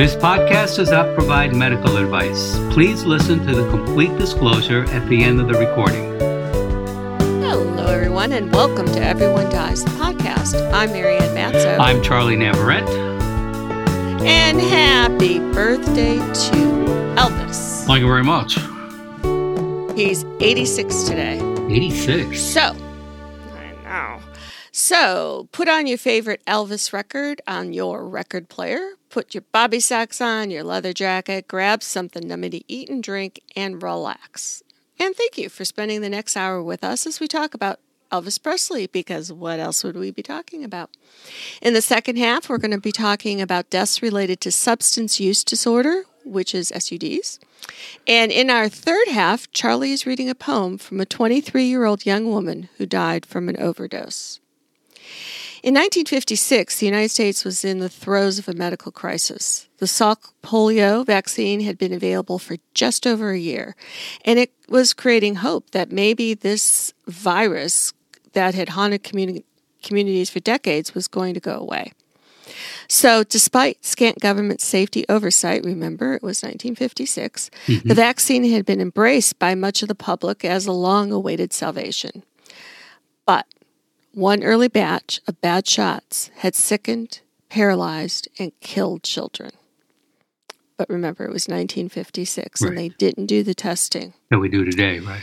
This podcast does not provide medical advice. Please listen to the complete disclosure at the end of the recording. Hello, everyone, and welcome to Everyone Dies, the podcast. I'm Marianne Matzo. I'm Charlie Navarrete. and happy birthday to Elvis. Thank you very much. He's 86 today. 86. So, I know. So, put on your favorite Elvis record on your record player. Put your bobby socks on, your leather jacket, grab something yummy to eat and drink, and relax. And thank you for spending the next hour with us as we talk about Elvis Presley, because what else would we be talking about? In the second half, we're going to be talking about deaths related to substance use disorder, which is SUDs. And in our third half, Charlie is reading a poem from a 23 year old young woman who died from an overdose. In 1956, the United States was in the throes of a medical crisis. The Salk polio vaccine had been available for just over a year, and it was creating hope that maybe this virus that had haunted communi- communities for decades was going to go away. So, despite scant government safety oversight, remember it was 1956, mm-hmm. the vaccine had been embraced by much of the public as a long awaited salvation. But one early batch of bad shots had sickened, paralyzed, and killed children. But remember, it was 1956, and they didn't do the testing That we do today, right?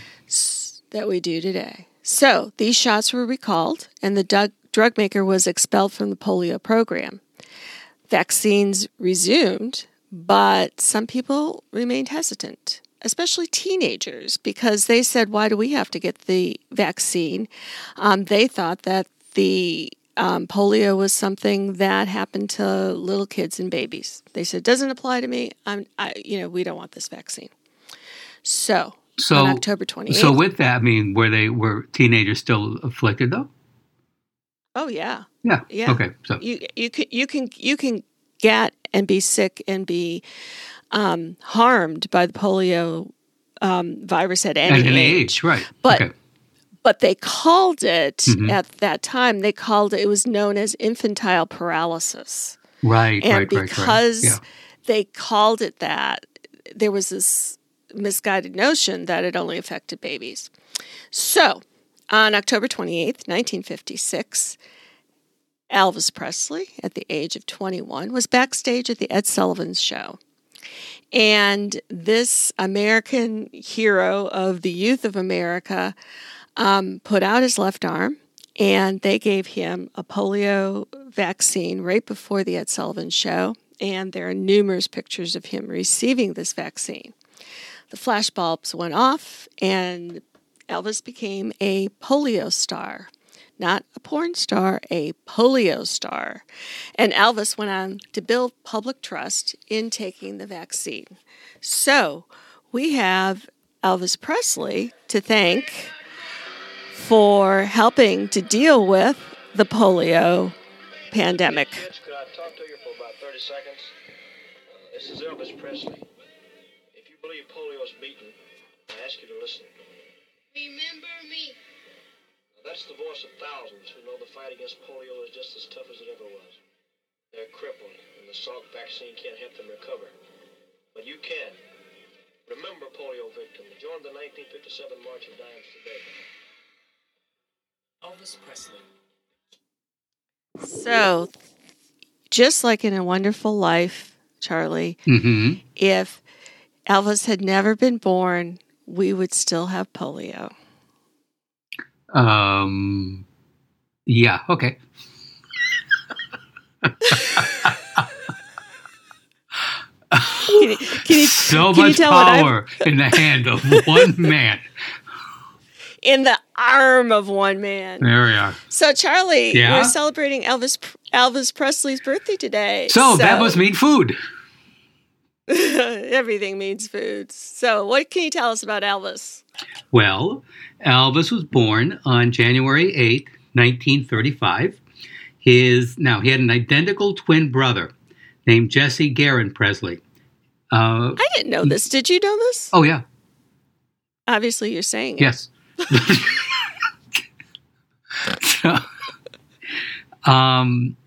that we do today. So these shots were recalled, and the drug, drug maker was expelled from the polio program. Vaccines resumed, but some people remained hesitant, especially teenagers, because they said, Why do we have to get the vaccine? Um, they thought that the um, polio was something that happened to little kids and babies. They said, "Doesn't apply to me. I'm, I, you know, we don't want this vaccine." So, So, on October 28th. so with that, I mean, were they were teenagers still afflicted though? Oh yeah, Yeah. Yeah. Okay. So you you can you can you can get and be sick and be um, harmed by the polio um, virus at any at any age. age, right? But- okay. But they called it Mhm. at that time. They called it. It was known as infantile paralysis, right, and right, right, right. because Yeah. they called it that, there was this misguided notion that it only affected babies. So, on October 28th, 1956, Elvis Presley, at the age of 21, was backstage at the Ed Sullivan Show. And this American hero of the youth of America um, put out his left arm and they gave him a polio vaccine right before the Ed Sullivan Show. And there are numerous pictures of him receiving this vaccine. The flashbulbs went off, and Elvis became a polio star. Not a porn star, a polio star. And Elvis went on to build public trust in taking the vaccine. So we have Elvis Presley to thank for helping to deal with the polio pandemic. Kids, could I talk to you for about 30 seconds? Uh, this is Elvis Presley. If you believe polio is beaten, I ask you to listen. Remember me. Now, that's the voice of thousands who know the fight against polio is just as tough as it ever was. They're crippled, and the Salk vaccine can't help them recover. But you can. Remember polio victims. Join the 1957 March of Dimes today. Elvis Presley. So, just like in A Wonderful Life, Charlie, hmm if Elvis had never been born, we would still have polio. Um. Yeah. Okay. Can you, can you, So much power in the hand of one man. in the arm of one man. There we are. So, Charlie, Yeah? we're celebrating Elvis Elvis Presley's birthday today. So, that must mean food. everything means food. So, what can you tell us about Elvis? Well, Elvis was born on January 8th, 1935. His now he had an identical twin brother named Jesse Garon Presley. Uh, I didn't know this. Did you know this? oh yeah, Obviously, you're saying it. yes. So, um,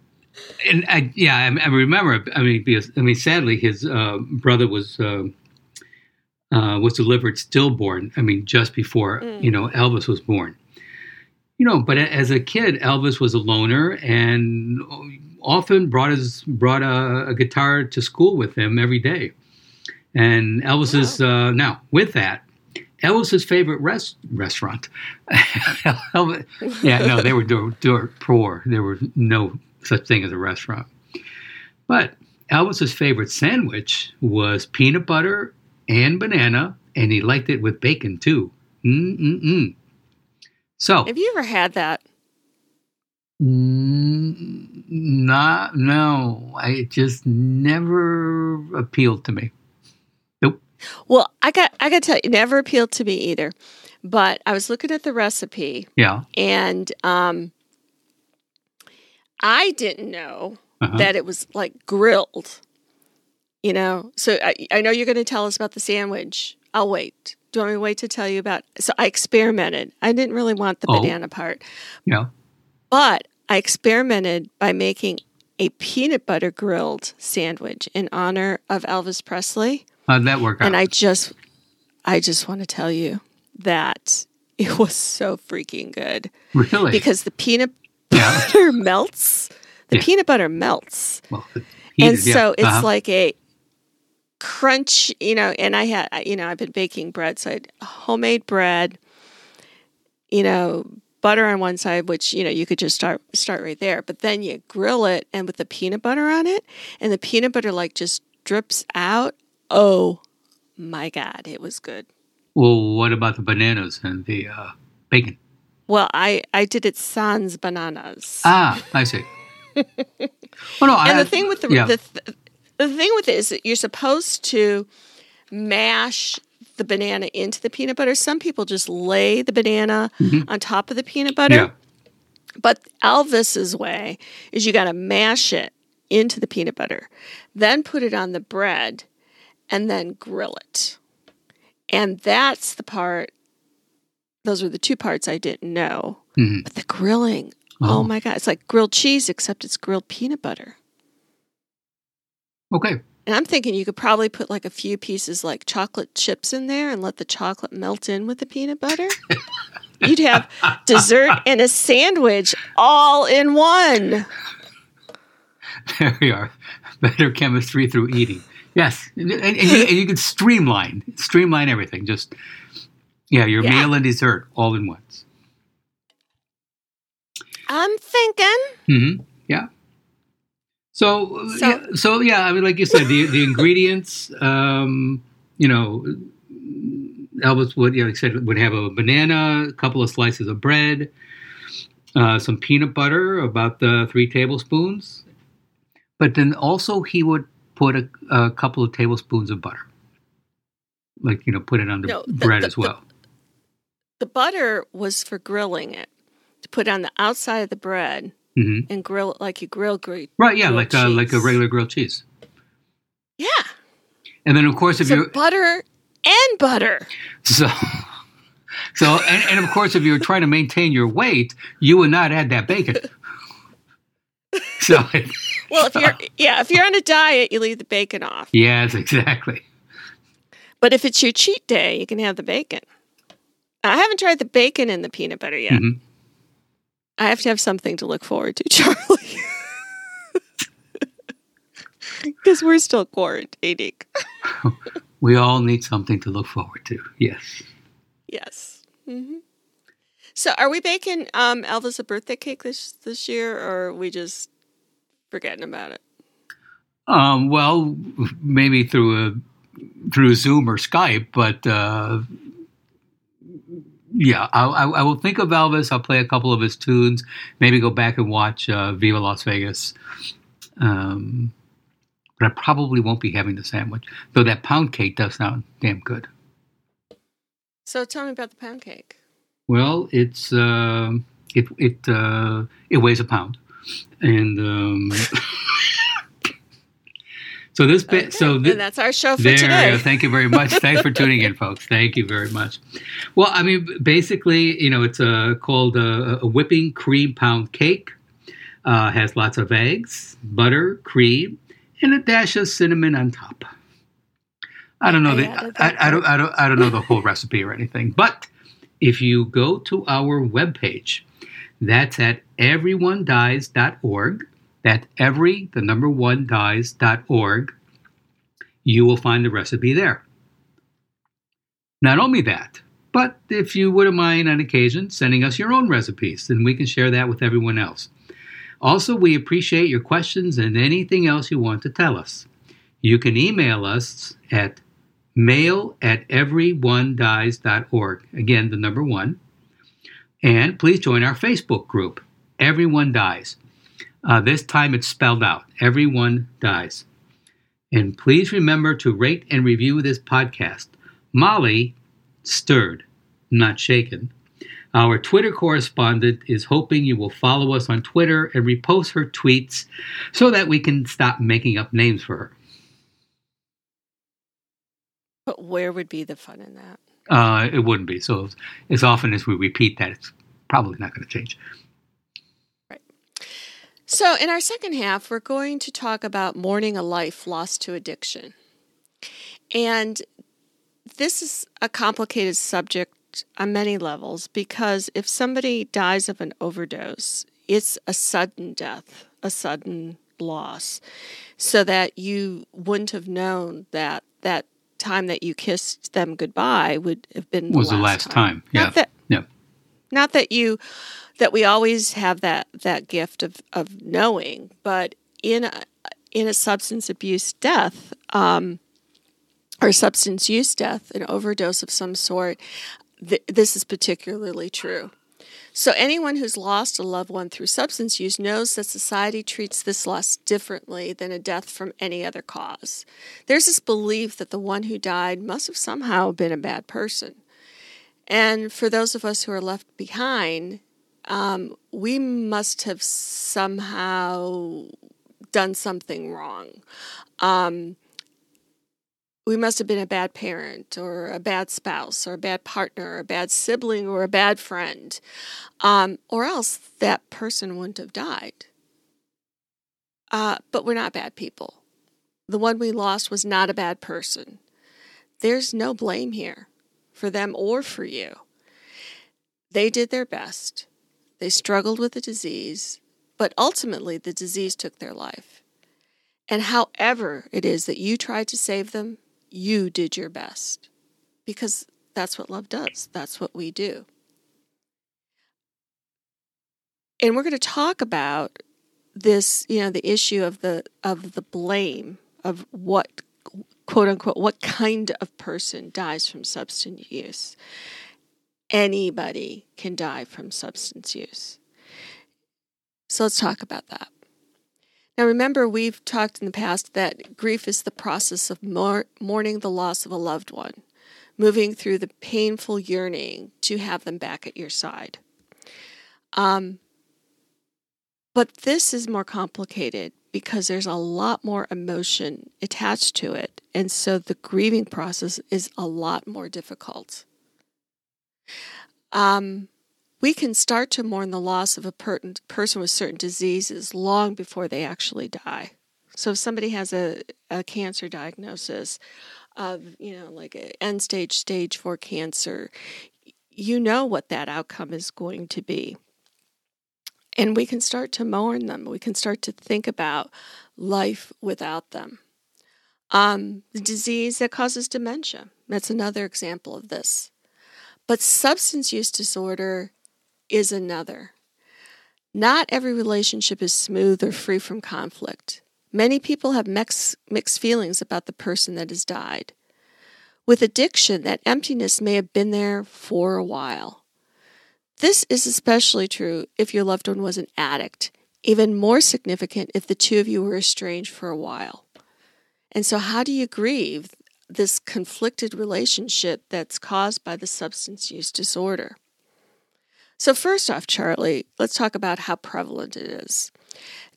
and I, yeah, I, I remember. I mean, because I mean, sadly, his uh, brother was uh, uh, was delivered stillborn. I mean, just before Mm. you know Elvis was born. You know, but as a kid, Elvis was a loner and often brought his brought a, a guitar to school with him every day. And Elvis's uh, now with that, Elvis's favorite rest, restaurant. Elvis, yeah, no, they were dirt, dirt poor. There was no such thing as a restaurant. But Elvis's favorite sandwich was peanut butter and banana, and he liked it with bacon too. Mm-mm-mm. So, Have you ever had that? mm, not, no, I it just never appealed to me. Nope. Well, I got I got to tell you, never appealed to me either. But I was looking at the recipe, Yeah. and um, I didn't know Uh-huh. that it was like grilled. You know, so I, I know you're going to tell us about the sandwich. I'll wait. Do you want me to wait to tell you about? So I experimented. I didn't really want the Oh. banana part, Yeah. but I experimented by making a peanut butter grilled sandwich in honor of Elvis Presley. How'd that work out? And I just, I just want to tell you that it was so freaking good really? because the peanut Yeah. butter melts. The Yeah. peanut butter melts, well, and heated, yeah. so it's Uh-huh. like a crunch, you know. And I had, you know, I've been baking bread, so I had homemade bread, you know, butter on one side, which you know you could just start start right there, but then you grill it, and with the peanut butter on it, and the peanut butter like just drips out. Oh my god, it was good. Well, what about the bananas and the uh, bacon? Well, I I did it sans bananas. Ah, I see. oh no, I, and the thing with the yeah. the, the thing with it is that you're supposed to mash the banana into the peanut butter. Some people just lay the banana on top of the peanut butter. Mm-hmm. yeah, But Elvis's way is you got to mash it into the peanut butter, then put it on the bread, and then grill it. And that's the part. Those were the two parts I didn't know. Mhm. But the grilling, oh. Oh. my god, it's like grilled cheese except it's grilled peanut butter. okay. And I'm thinking you could probably put like a few pieces like chocolate chips in there and let the chocolate melt in with the peanut butter. You'd have dessert and a sandwich all in one. There we are. Better chemistry through eating. Yes, and, and, and you, and you can streamline, streamline everything. Just yeah, your Yeah. meal and dessert all in once. I'm thinking. hmm Yeah. So, So- yeah, so yeah, I mean, like you said, the the ingredients, um, you know, Elvis would, you know, like I said, would have a banana, a couple of slices of bread, uh, some peanut butter, about the three tablespoons, but then also he would put a, a couple of tablespoons of butter, like you know, put it on the No, the- bread the- as well. The butter was for grilling it, to put on the outside of the bread hmm and grill it like you grill grilled. Right? Yeah, grilled like uh, like a regular grilled cheese. Yeah. And then, of course, if So you're butter and butter. So, so, and, and of course, if you're trying to maintain your weight, you would not add that bacon. So, Well, if you're yeah, if you're on a diet, you leave the bacon off. yes, exactly. But if it's your cheat day, you can have the bacon. I haven't tried the bacon and the peanut butter yet. Mhm. I have to have something to look forward to, Charlie. Because we're still quarantining. We all need something to look forward to. Yes. Yes. hmm So, are we baking um, Elvis a birthday cake this this year, or are we just forgetting about it? Um, well, maybe through a through Zoom or Skype, but uh, yeah, I, I, I will think of Elvis. I'll play a couple of his tunes. Maybe go back and watch uh, Viva Las Vegas. Um, but I probably won't be having the sandwich. Though that pound cake does sound damn good. So, tell me about the pound cake. Well, it's uh, it it uh, it weighs a pound, and um, so this bit. So Okay, thi- and that's our show for there, today. thank you very much. Thanks for tuning in, folks. Thank you very much. Well, I mean, basically, you know, it's uh, called a, a whipping cream pound cake. Uh, has lots of eggs, butter, cream, and a dash of cinnamon on top. I don't know the I, I don't I don't I don't know the whole recipe or anything, but if you go to our webpage, that's at everyonedies.org. That's every the number one dies.org. You will find the recipe there. Not only that, but if you wouldn't mind on occasion sending us your own recipes, then we can share that with everyone else. Also, we appreciate your questions and anything else you want to tell us. You can email us at mail at everyonedies.org. Again, the number one. And please join our Facebook group, Everyone Dies. Uh, this time it's spelled out Everyone Dies. And please remember to rate and review this podcast. Molly, stirred, not shaken. Our Twitter correspondent is hoping you will follow us on Twitter and repost her tweets so that we can stop making up names for her. But where would be the fun in that? Uh, it wouldn't be. So as often as we repeat that, it's probably not going to change. So, in our second half, we're going to talk about mourning a life lost to addiction. And this is a complicated subject on many levels because if somebody dies of an overdose, it's a sudden death, a sudden loss, so that you wouldn't have known that that time that you kissed them goodbye would have been the was last the last time. Yeah. Not that yeah. Not that you that we always have that that gift of of knowing, but in a in a substance abuse death, um, or substance use death, an overdose of some sort, th- this is particularly true. So, anyone who's lost a loved one through substance use knows that society treats this loss differently than a death from any other cause. There's this belief that the one who died must have somehow been a bad person. And for those of us who are left behind, um, we must have somehow done something wrong. Um, we must have been a bad parent or a bad spouse or a bad partner or a bad sibling or a bad friend, um, or else that person wouldn't have died. Uh, but we're not bad people. The one we lost was not a bad person. There's no blame here for them or for you. They did their best. They struggled with the disease, but ultimately the disease took their life. And however it is that you tried to save them, you did your best because that's what love does. That's what we do. And we're going to talk about this, you know, the issue of the of the blame of what quote unquote what kind of person dies from substance use. Anybody can die from substance use. So let's talk about that. Now, remember, we've talked in the past that grief is the process of mour- mourning the loss of a loved one, moving through the painful yearning to have them back at your side. Um, but this is more complicated because there's a lot more emotion attached to it. And so the grieving process is a lot more difficult. Um, we can start to mourn the loss of a per- person with certain diseases long before they actually die. So if somebody has a, a cancer diagnosis of, you know, like end stage, stage four cancer, you know what that outcome is going to be. And we can start to mourn them. We can start to think about life without them. Um, the disease that causes dementia, that's another example of this. But substance use disorder is another. Not every relationship is smooth or free from conflict. Many people have mix, mixed feelings about the person that has died. With addiction, that emptiness may have been there for a while. This is especially true if your loved one was an addict, even more significant if the two of you were estranged for a while. And so, how do you grieve this conflicted relationship that's caused by the substance use disorder? So, first off, Charlie, let's talk about how prevalent it is.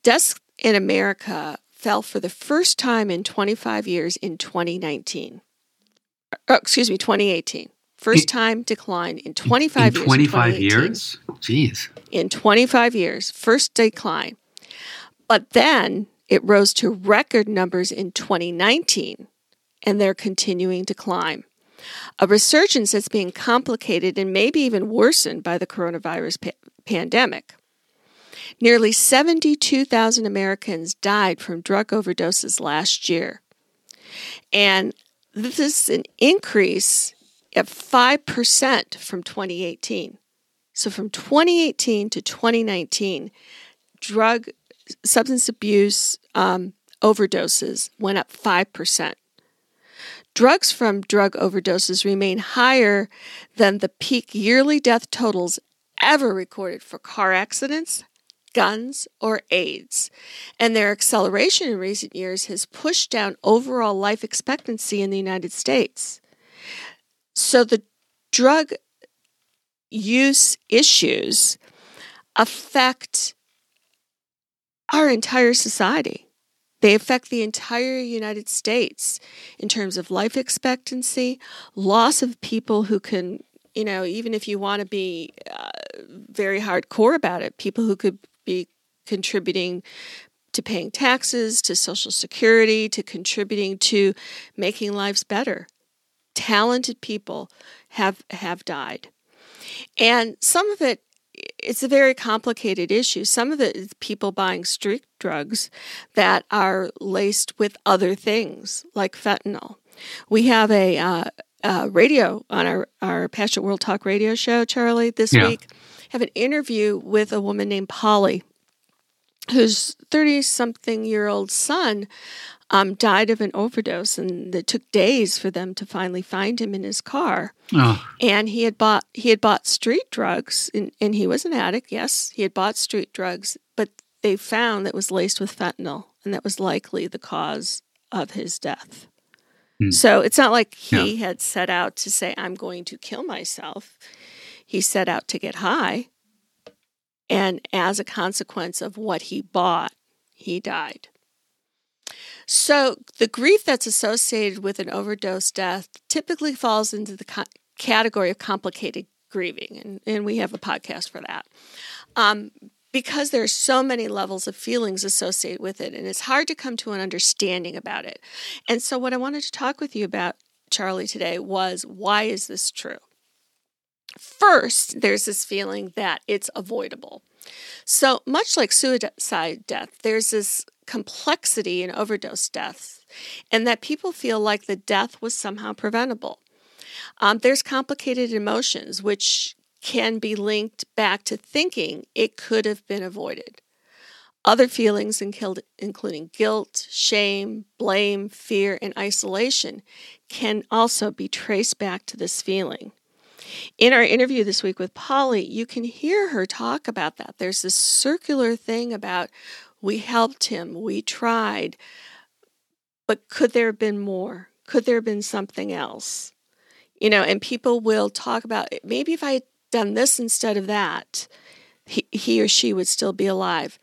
Deaths in America fell for the first time in 25 years in 2019. Oh, excuse me, 2018. First time decline in 25 in years. 25 in years? Jeez. In 25 years, first decline. But then it rose to record numbers in 2019, and they're continuing to climb. A resurgence that's being complicated and maybe even worsened by the coronavirus pa- pandemic. Nearly 72,000 Americans died from drug overdoses last year. And this is an increase of 5% from 2018. So from 2018 to 2019, drug substance abuse um, overdoses went up 5%. Drugs from drug overdoses remain higher than the peak yearly death totals ever recorded for car accidents, guns, or AIDS. And their acceleration in recent years has pushed down overall life expectancy in the United States. So the drug use issues affect our entire society. They affect the entire United States in terms of life expectancy, loss of people who can, you know, even if you want to be uh, very hardcore about it, people who could be contributing to paying taxes, to Social Security, to contributing to making lives better. Talented people have have died. And some of it it's a very complicated issue. Some of it is people buying street drugs that are laced with other things like fentanyl. We have a, uh, uh, radio on our, our Passionate World Talk radio show, Charlie, this yeah. week. Have an interview with a woman named Polly, whose 30 something year old son um, died of an overdose, and it took days for them to finally find him in his car. Oh. And he had bought he had bought street drugs, and, and he was an addict. Yes, he had bought street drugs, but they found that was laced with fentanyl, and that was likely the cause of his death. Hmm. So it's not like he yeah. had set out to say, "I'm going to kill myself." He set out to get high, and as a consequence of what he bought, he died. So, the grief that's associated with an overdose death typically falls into the co- category of complicated grieving, and, and we have a podcast for that. Um, because there are so many levels of feelings associated with it, and it's hard to come to an understanding about it. And so, what I wanted to talk with you about, Charlie, today was why is this true? First, there's this feeling that it's avoidable. So, much like suicide death, there's this complexity in overdose deaths, and that people feel like the death was somehow preventable. Um, there's complicated emotions, which can be linked back to thinking it could have been avoided. Other feelings, including guilt, shame, blame, fear, and isolation, can also be traced back to this feeling. In our interview this week with Polly, you can hear her talk about that. There's this circular thing about we helped him. We tried. But could there have been more? Could there have been something else? You know, and people will talk about maybe if I had done this instead of that, he, he or she would still be alive.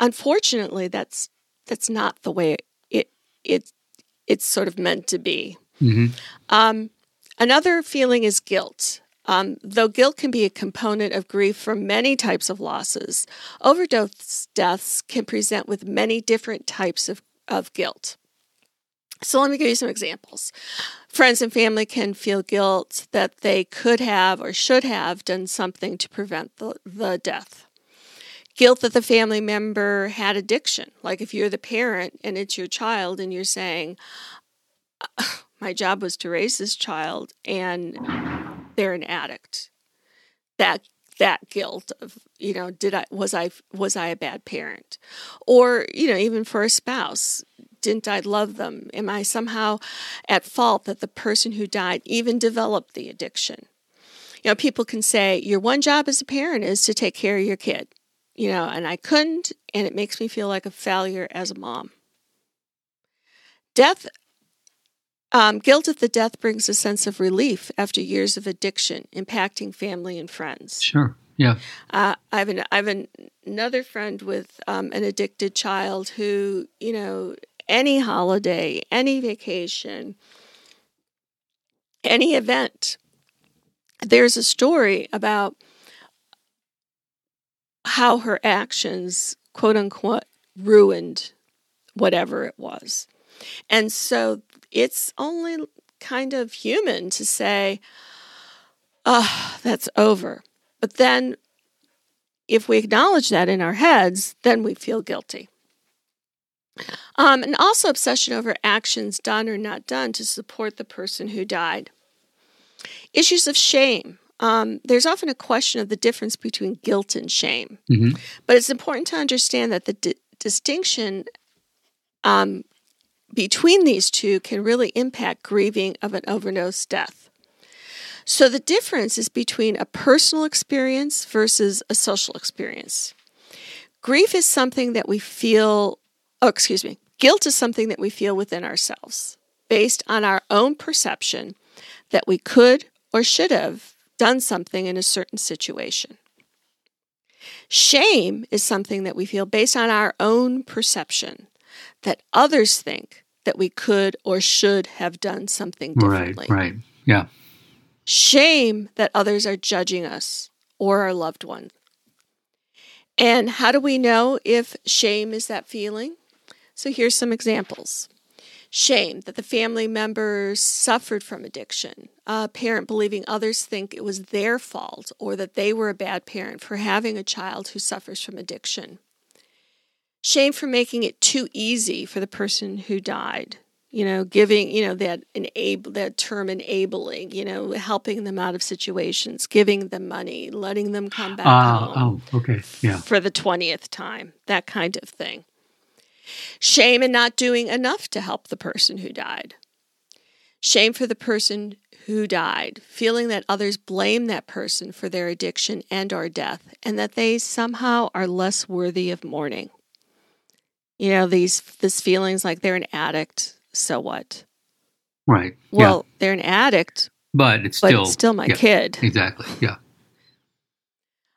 Unfortunately, that's that's not the way it it it's sort of meant to be. Mm-hmm. Um, another feeling is guilt. Um, though guilt can be a component of grief for many types of losses, overdose deaths can present with many different types of, of guilt. So, let me give you some examples. Friends and family can feel guilt that they could have or should have done something to prevent the, the death. Guilt that the family member had addiction, like if you're the parent and it's your child and you're saying, My job was to raise this child, and they're an addict. That that guilt of you know did i was i was i a bad parent? Or you know even for a spouse didn't i love them? Am i somehow at fault that the person who died even developed the addiction? You know people can say your one job as a parent is to take care of your kid you know and i couldn't and it makes me feel like a failure as a mom. Death um, guilt at the death brings a sense of relief after years of addiction, impacting family and friends. Sure. Yeah. Uh, I have an I have an, another friend with um, an addicted child who, you know, any holiday, any vacation, any event, there's a story about how her actions quote unquote ruined whatever it was. And so it's only kind of human to say, oh, that's over. But then if we acknowledge that in our heads, then we feel guilty. Um, and also obsession over actions done or not done to support the person who died. Issues of shame. Um, there's often a question of the difference between guilt and shame, Mhm. but it's important to understand that the di- distinction um, between these two can really impact grieving of an overdose death. So the difference is between a personal experience versus a social experience. Grief is something that we feel, oh, excuse me, guilt is something that we feel within ourselves based on our own perception that we could or should have done something in a certain situation. Shame is something that we feel based on our own perception that others think that we could or should have done something Right, differently. right. Yeah. Shame that others are judging us or our loved one. And how do we know if shame is that feeling? So here's some examples. Shame that the family members suffered from addiction, a parent believing others think it was their fault or that they were a bad parent for having a child who suffers from addiction. Shame for making it too easy for the person who died. You know, giving, you know, that enable that term enabling, you know, helping them out of situations, giving them money, letting them come back ah, home oh, okay. Yeah. for the 20th time, that kind of thing. Shame in not doing enough to help the person who died. Shame for the person who died, feeling that others blame that person for their addiction and or death and that they somehow are less worthy of mourning. You know, these this feelings like they're an addict, so what? Right. Well, yeah. they're an addict, But it's but still it's still my yeah, kid. Exactly. Yeah.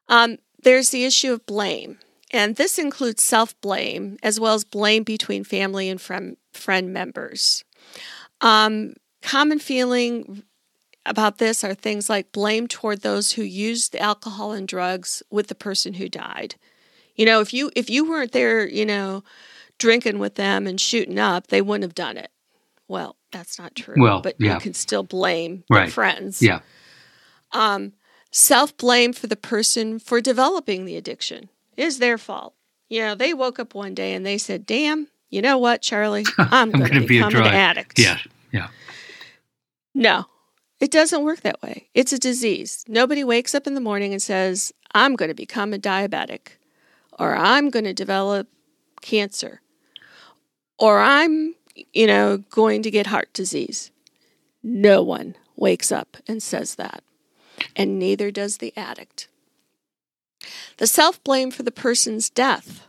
Um, there's the issue of blame, and this includes self blame as well as blame between family and friend, friend members. Um, common feeling about this are things like blame toward those who used the alcohol and drugs with the person who died. You know, if you if you weren't there, you know, drinking with them and shooting up, they wouldn't have done it. Well, that's not true. Well, but yeah. you can still blame Right. friends Yeah. um, self blame for the person for developing the addiction is their fault. You know, they woke up one day and they said, Damn, you know what, Charlie? I'm, going to be a become an addict. Yeah. Yeah. No, it doesn't work that way. It's a disease. Nobody wakes up in the morning and says, I'm going to become a diabetic, or I'm going to develop cancer, or I'm, you know, going to get heart disease. No one wakes up and says that, and neither does the addict. The self blame for the person's death.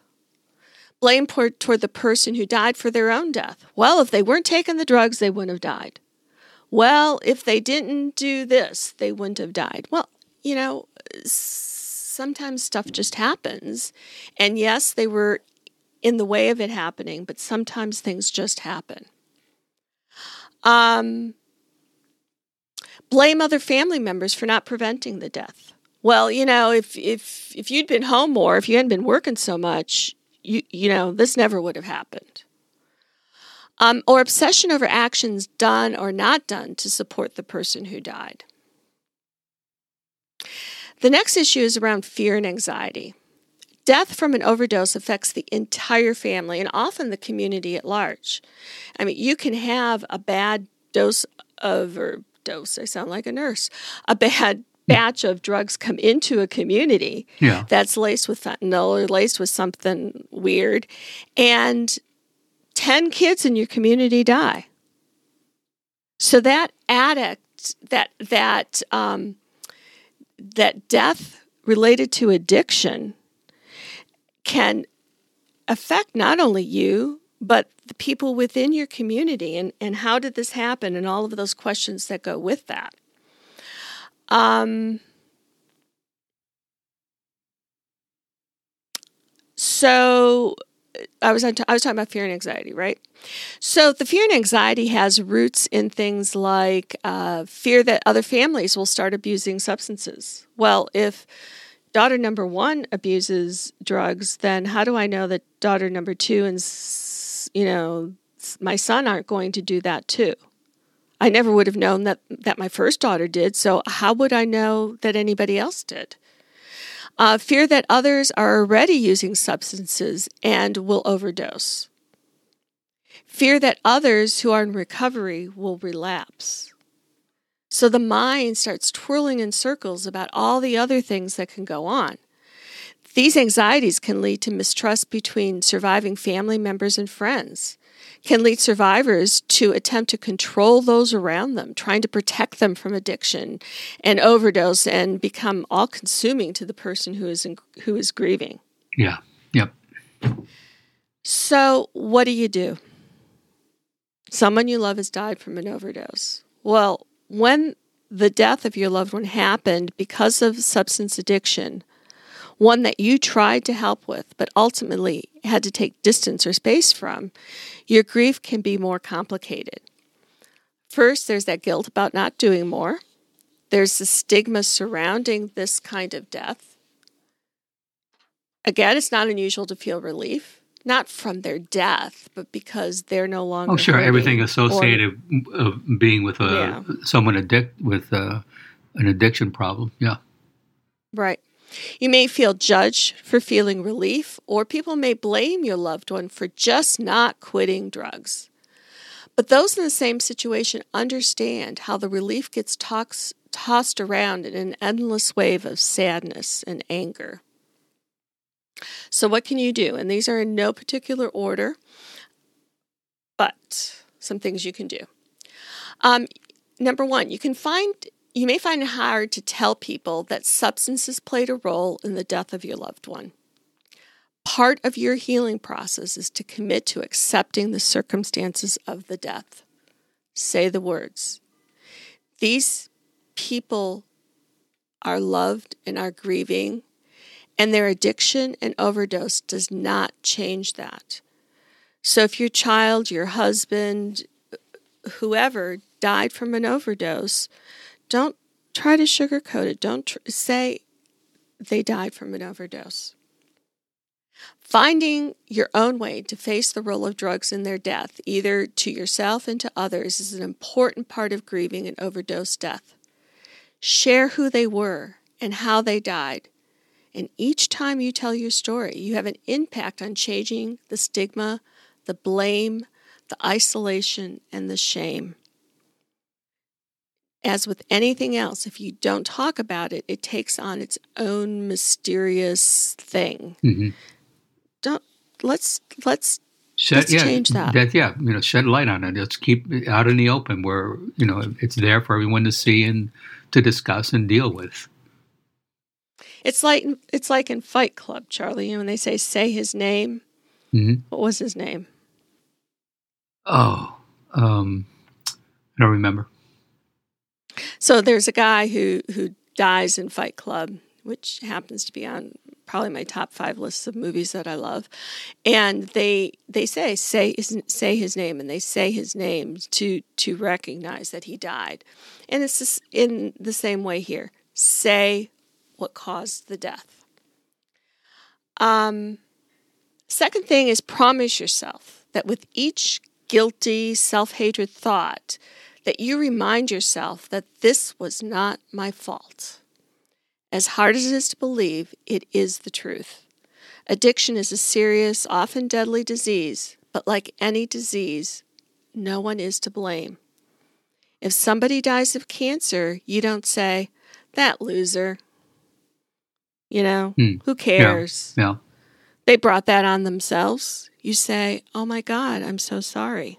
Blame toward, the person who died for their own death. Well, if they weren't taking the drugs, they wouldn't have died well, if they didn't do this, they wouldn't have died. Well, you know, sometimes stuff just happens. And yes, they were in the way of it happening, but sometimes things just happen. Um, blame other family members for not preventing the death. Well, you know, if if if you'd been home more, if you hadn't been working so much, you you know, this never would have happened um, or obsession over actions done or not done to support the person who died. The next issue is around fear and anxiety. Death from an overdose affects the entire family and often the community at large. I mean, you can have a bad dose of, or dose, I sound like a nurse, a bad batch of drugs come into a community Yeah. that's laced with fentanyl or laced with something weird, and 10 kids in your community die. So that addict, that that um, that death related to addiction can affect not only you but the people within your community and, and how did this happen and all of those questions that go with that. Um, so I was I was talking about fear and anxiety, right? So the fear and anxiety has roots in things like uh, fear that other families will start abusing substances. Well, if daughter number one abuses drugs, then how do I know that daughter number two and, you know, my son aren't going to do that too? I never would have known that, that my first daughter did, so how would I know that anybody else did? Uh, fear that others are already using substances and will overdose. Fear that others who are in recovery will relapse. So the mind starts twirling in circles about all the other things that can go on. These anxieties can lead to mistrust between surviving family members and friends, can lead survivors to attempt to control those around them, trying to protect them from addiction and overdose and become all consuming to the person who is in, who is grieving. Yeah. Yep. So, what do you do? Someone you love has died from an overdose. Well, when the death of your loved one happened because of substance addiction, one that you tried to help with, but ultimately had to take distance or space from, your grief can be more complicated. First, there's that guilt about not doing more. There's the stigma surrounding this kind of death. Again, it's not unusual to feel relief, not from their death, but because they're no longer. Oh, sure. Everything associated or- of being with a Yeah. someone addict with uh an addiction problem. Yeah. Right. You may feel judged for feeling relief, or people may blame your loved one for just not quitting drugs. But those in the same situation understand how the relief gets tox- tossed around in an endless wave of sadness and anger. So, what can you do? And these are in no particular order, but some things you can do. Um, number one, you can find you may find it hard to tell people that substances played a role in the death of your loved one. Part of your healing process is to commit to accepting the circumstances of the death. Say the words. These people are loved and are grieving, and their addiction and overdose does not change that. So if your child, your husband, whoever died from an overdose, don't try to sugarcoat it. Don't tr- say they died from an overdose. Finding your own way to face the role of drugs in their death, either to yourself and to others, is an important part of grieving an overdose death. Share who they were and how they died. And each time you tell your story, you have an impact on changing the stigma, the blame, the isolation, and the shame as with anything else, if you don't talk about it, it takes on its own mysterious thing. Mm-hmm. Don't let's let's Shed, Let's yeah, change that. Yeah, you know, shed light on it. Let's keep it out in the open where you know it's there for everyone to see and to discuss and deal with. it's like it's like in Fight Club, Charlie. You know, when they say say his name. hmm What was his name? Oh, um, I don't remember. So there's a guy who who dies in Fight Club, which happens to be on probably my top five lists of movies that I love. And they they say say say his name, and they say his name to to recognize that he died. And it's in the same way here. Say what caused the death. Um, second thing is promise yourself that with each guilty self hatred thought that you remind yourself that this was not my fault. As hard as it is to believe, it is the truth. Addiction is a serious, often deadly disease, but like any disease, no one is to blame. If somebody dies of cancer, you don't say, that loser. You know, Hmm. who cares? Yeah, They brought that on themselves. You say, oh my God, I'm so sorry.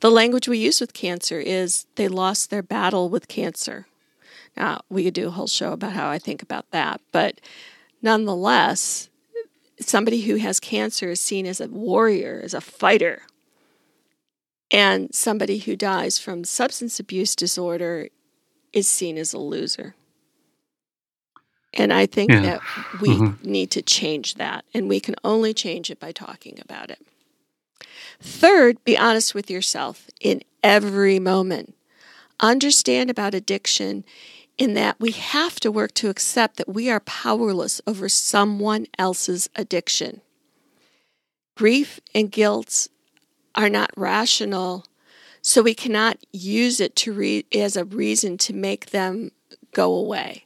The language we use with cancer is they lost their battle with cancer. Now, we could do a whole show about how I think about that, but nonetheless, somebody who has cancer is seen as a warrior, as a fighter. And somebody who dies from substance abuse disorder is seen as a loser. And I think Yeah. that we Mhm. need to change that, and we can only change it by talking about it. Third, be honest with yourself in every moment. Understand about addiction in that we have to work to accept that we are powerless over someone else's addiction. Grief and guilt are not rational, so we cannot use it to re- as a reason to make them go away.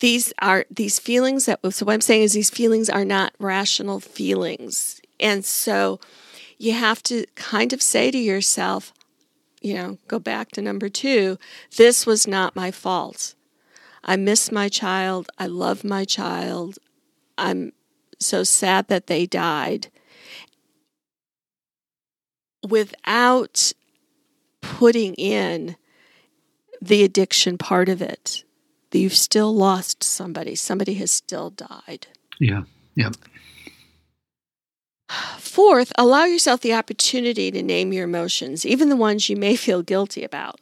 These are these feelings that so what I'm saying is these feelings are not rational feelings. And so you have to kind of say to yourself, you know, go back to number 2, this was not my fault. I miss my child. I love my child. I'm so sad that they died. Without putting in the addiction part of it, you've still lost somebody. Somebody has still died. Yeah. Yeah. Fourth, allow yourself the opportunity to name your emotions, even the ones you may feel guilty about.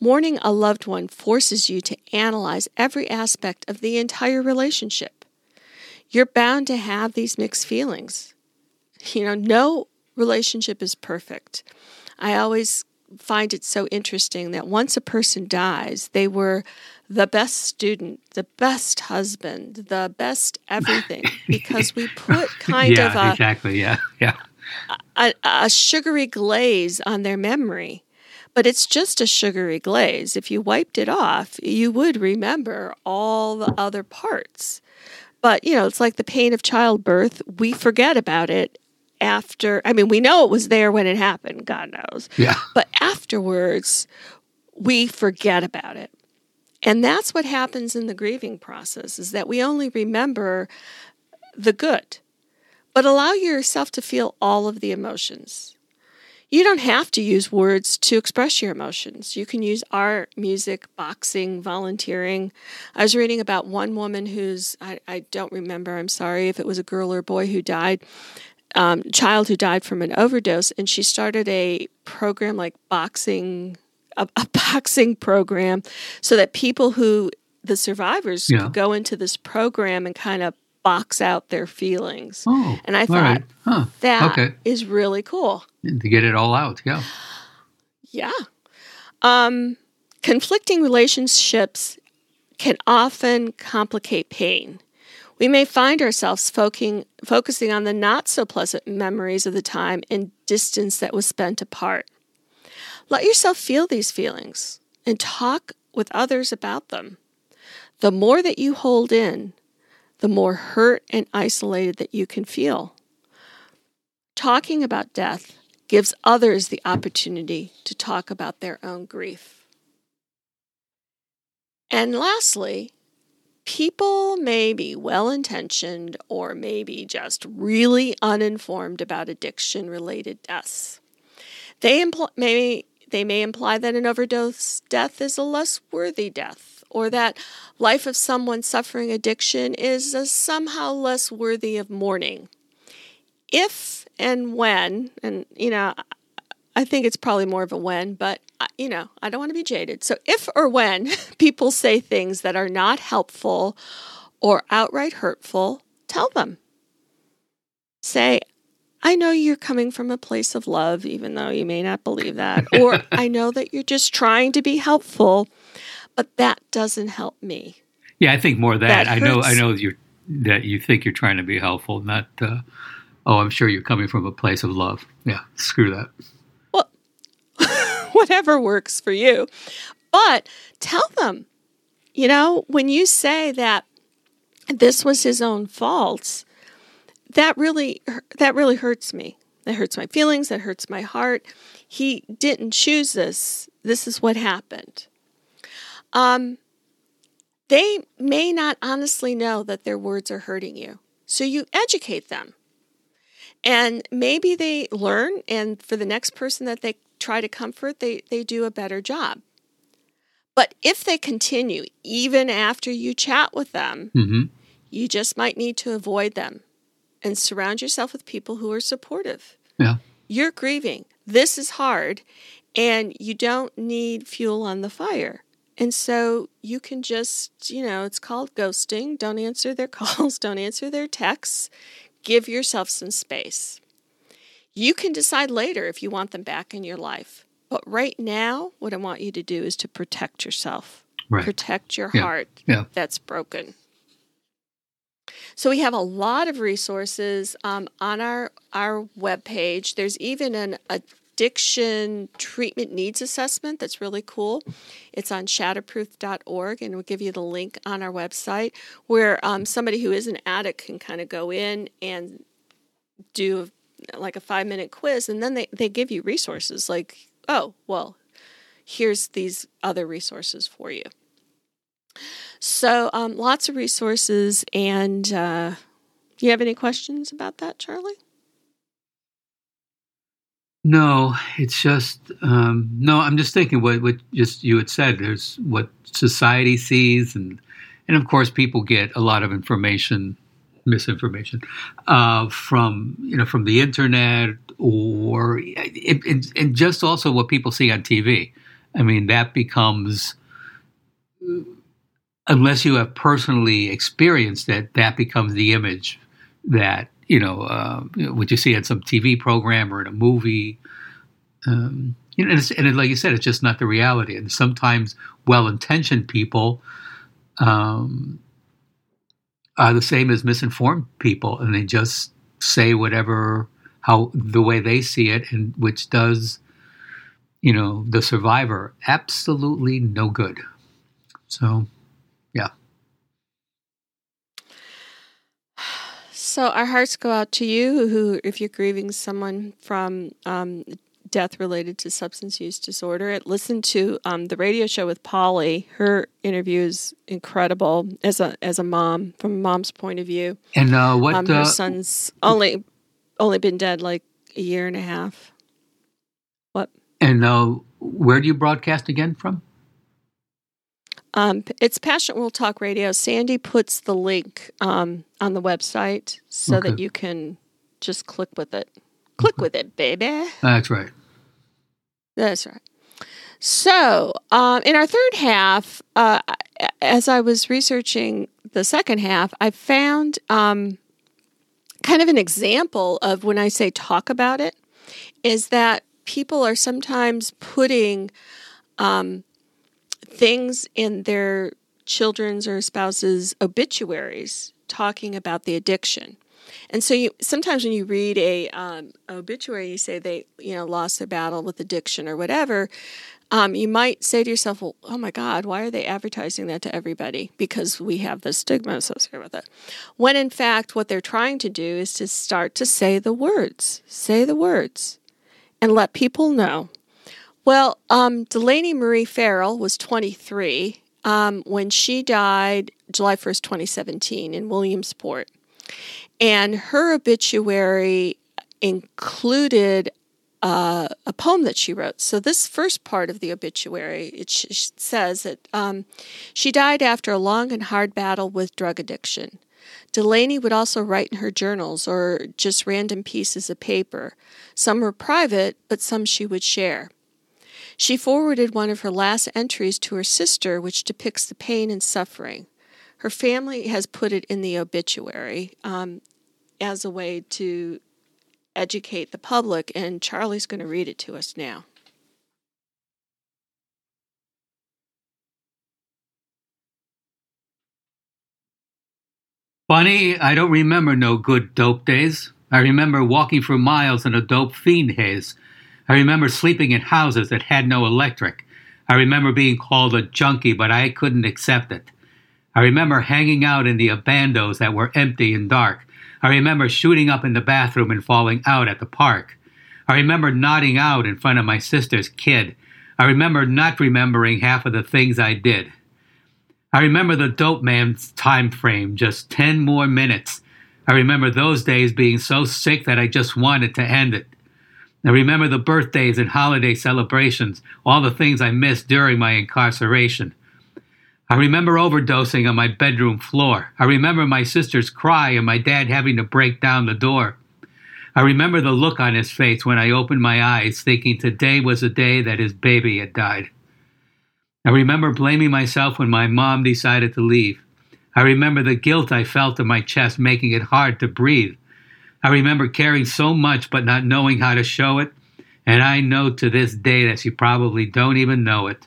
Mourning a loved one forces you to analyze every aspect of the entire relationship. You're bound to have these mixed feelings. You know, no relationship is perfect. I always find it so interesting that once a person dies, they were the best student, the best husband, the best everything, because we put kind yeah, of a, exactly. Yeah. Yeah. a, a sugary glaze on their memory but it's just a sugary glaze. If you wiped it off, you would remember all the other parts. But, you know, it's like the pain of childbirth. We forget about it after, I mean, we know it was there when it happened, God knows. Yeah. But afterwards, we forget about it. And that's what happens in the grieving process is that we only remember the good. But allow yourself to feel all of the emotions. You don't have to use words to express your emotions. You can use art, music, boxing, volunteering. I was reading about one woman who's, I, I don't remember, I'm sorry if it was a girl or a boy who died, um, child who died from an overdose, and she started a program like boxing, a, a boxing program, so that people who, the survivors, Yeah. could go into this program and kind of box out their feelings. Oh. And I thought, right. Huh. That is Okay. really cool. To get it all out. Yeah. Yeah. Um, conflicting relationships can often complicate pain. We may find ourselves focusing, focusing on the not so pleasant memories of the time and distance that was spent apart. Let yourself feel these feelings and talk with others about them. The more that you hold in, the more hurt and isolated that you can feel. Talking about death gives others the opportunity to talk about their own grief. And lastly, people may be well intentioned or maybe just really uninformed about addiction related deaths. They, impl- may, they may imply that an overdose death is a less worthy death, or that life of someone suffering addiction is somehow less worthy of mourning. If and when, and you know, I think it's probably more of a when, but uh, you know, I don't want to be jaded. So if or when people say things that are not helpful or outright hurtful, tell them. Say, I know you're coming from a place of love, even though you may not believe that. Or I know that you're just trying to be helpful, but that doesn't help me. Yeah, I think more that. That I know. I know you that you think you're trying to be helpful, not. Uh, oh, I'm sure you're coming from a place of love. Yeah, screw that. Well, whatever works for you. But tell them, you know, when you say that this was his own fault, that really that really hurts me. That hurts my feelings, that hurts my heart. He didn't choose this. This is what happened. Um they may not honestly know that their words are hurting you. So you educate them. And maybe they learn, and for the next person that they try to comfort, they, they do a better job. But if they continue, even after you chat with them, hmm you just might need to avoid them and surround yourself with people who are supportive. Yeah. You're grieving. This is hard, and you don't need fuel on the fire. And so you can just, you know, it's called ghosting. Don't answer their calls, don't answer their texts. Give yourself some space. You can decide later if you want them back in your life. But right now, what I want you to do is to protect yourself. Right. Protect your Yeah. heart Yeah. that's broken. So we have a lot of resources um, on our our webpage. There's even an addiction treatment needs assessment that's really cool. It's on shatterproof.org, and we'll give you the link on our website where um, somebody who is an addict can kind of go in and do like a five minute quiz, and then they, they give you resources like, oh, well, here's these other resources for you. So, um, lots of resources. And uh, you have any questions about that, Charlie? No, it's just um, no. I'm just thinking what what just you had said. There's what society sees, and and of course people get a lot of information, misinformation, uh, from you know from the internet or and just also what people see on TV. I mean that becomes unless you have personally experienced it, that becomes the image that you know, uh, what you see on some TV program or in a movie. Um, you know, and, it's, and it, like you said, it's just not the reality. And sometimes well-intentioned people um, are the same as misinformed people, and they just say whatever how the way they see it, and which does, you know, the survivor absolutely no good. So, yeah. So our hearts go out to you who, if you're grieving someone from um, death related to substance use disorder, listen to um, the radio show with Polly. Her interview is incredible as a as a mom from a mom's point of view. And uh, what Um, her uh, son's only only been dead like a year and a half. What? and uh, where do you broadcast again from? Um, it's Passionate World Talk Radio. Sandy puts the link um, on the website so Okay. that you can just click with it. Click with it, baby. That's right. That's right. So, um, in our third half, uh, as I was researching the second half, I found um, kind of an example of when I say talk about it, is that people are sometimes putting um, things in their children's or spouses' obituaries talking about the addiction. And so you sometimes when you read a um, obituary, you say they you know lost their battle with addiction or whatever. Um, you might say to yourself, well, "Oh my God, why are they advertising that to everybody?" Because we have the stigma associated with it. When in fact, what they're trying to do is to start to say the words, say the words, and let people know. Well, um, Delaney Marie Farrell was 23 um, when she died July 1st, 2017, in Williamsport. And her obituary included uh, a poem that she wrote. So, this first part of the obituary, it sh- says that um, she died after a long and hard battle with drug addiction. Delaney would also write in her journals or just random pieces of paper. Some were private, but some she would share. She forwarded one of her last entries to her sister, which depicts the pain and suffering. Her family has put it in the obituary um, as a way to educate the public, and Charlie's going to read it to us now. Funny, I don't remember no good dope days. I remember walking for miles in a dope fiend haze. I remember sleeping in houses that had no electric. I remember being called a junkie, but I couldn't accept it. I remember hanging out in the abandos that were empty and dark. I remember shooting up in the bathroom and falling out at the park. I remember nodding out in front of my sister's kid. I remember not remembering half of the things I did. I remember the dope man's time frame, just 10 more minutes. I remember those days being so sick that I just wanted to end it. I remember the birthdays and holiday celebrations, all the things I missed during my incarceration. I remember overdosing on my bedroom floor. I remember my sister's cry and my dad having to break down the door. I remember the look on his face when I opened my eyes, thinking today was the day that his baby had died. I remember blaming myself when my mom decided to leave. I remember the guilt I felt in my chest, making it hard to breathe. I remember caring so much but not knowing how to show it, and I know to this day that she probably don't even know it.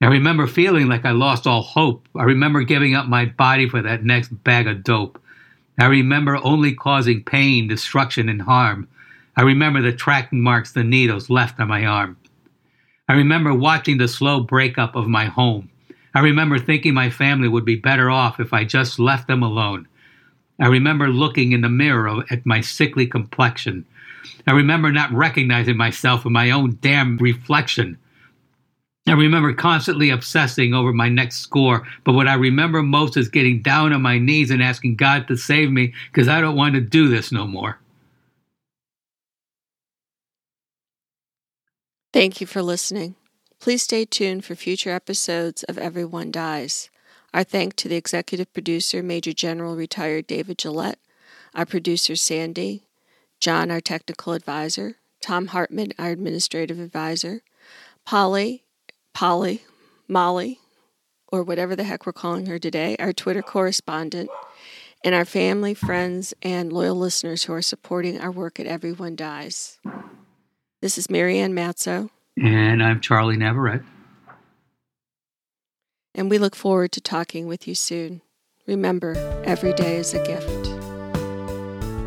I remember feeling like I lost all hope. I remember giving up my body for that next bag of dope. I remember only causing pain, destruction, and harm. I remember the tracking marks the needles left on my arm. I remember watching the slow breakup of my home. I remember thinking my family would be better off if I just left them alone. I remember looking in the mirror at my sickly complexion. I remember not recognizing myself in my own damn reflection. I remember constantly obsessing over my next score, but what I remember most is getting down on my knees and asking God to save me because I don't want to do this no more. Thank you for listening. Please stay tuned for future episodes of Everyone Dies. Our thank to the executive producer, Major General retired David Gillette, our producer, Sandy, John, our technical advisor, Tom Hartman, our administrative advisor, Polly, Polly, Molly, or whatever the heck we're calling her today, our Twitter correspondent, and our family, friends, and loyal listeners who are supporting our work at Everyone Dies. This is Marianne Matzo. And I'm Charlie Navarrete. And we look forward to talking with you soon. Remember, every day is a gift.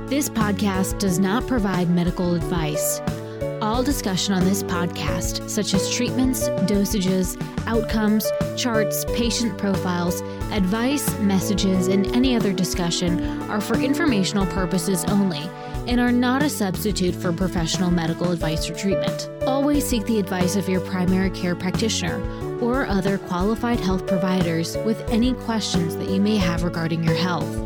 This podcast does not provide medical advice. All discussion on this podcast, such as treatments, dosages, outcomes, charts, patient profiles, advice, messages, and any other discussion, are for informational purposes only and are not a substitute for professional medical advice or treatment. Always seek the advice of your primary care practitioner or other qualified health providers with any questions that you may have regarding your health.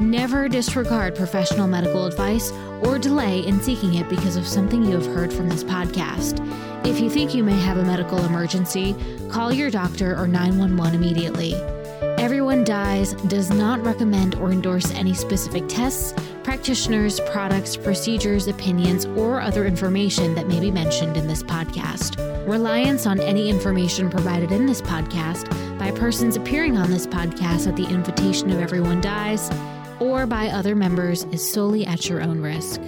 Never disregard professional medical advice or delay in seeking it because of something you have heard from this podcast. If you think you may have a medical emergency, call your doctor or 911 immediately. Everyone Dies does not recommend or endorse any specific tests, practitioners, products, procedures, opinions, or other information that may be mentioned in this podcast. Reliance on any information provided in this podcast by persons appearing on this podcast at the invitation of Everyone Dies or by other members is solely at your own risk.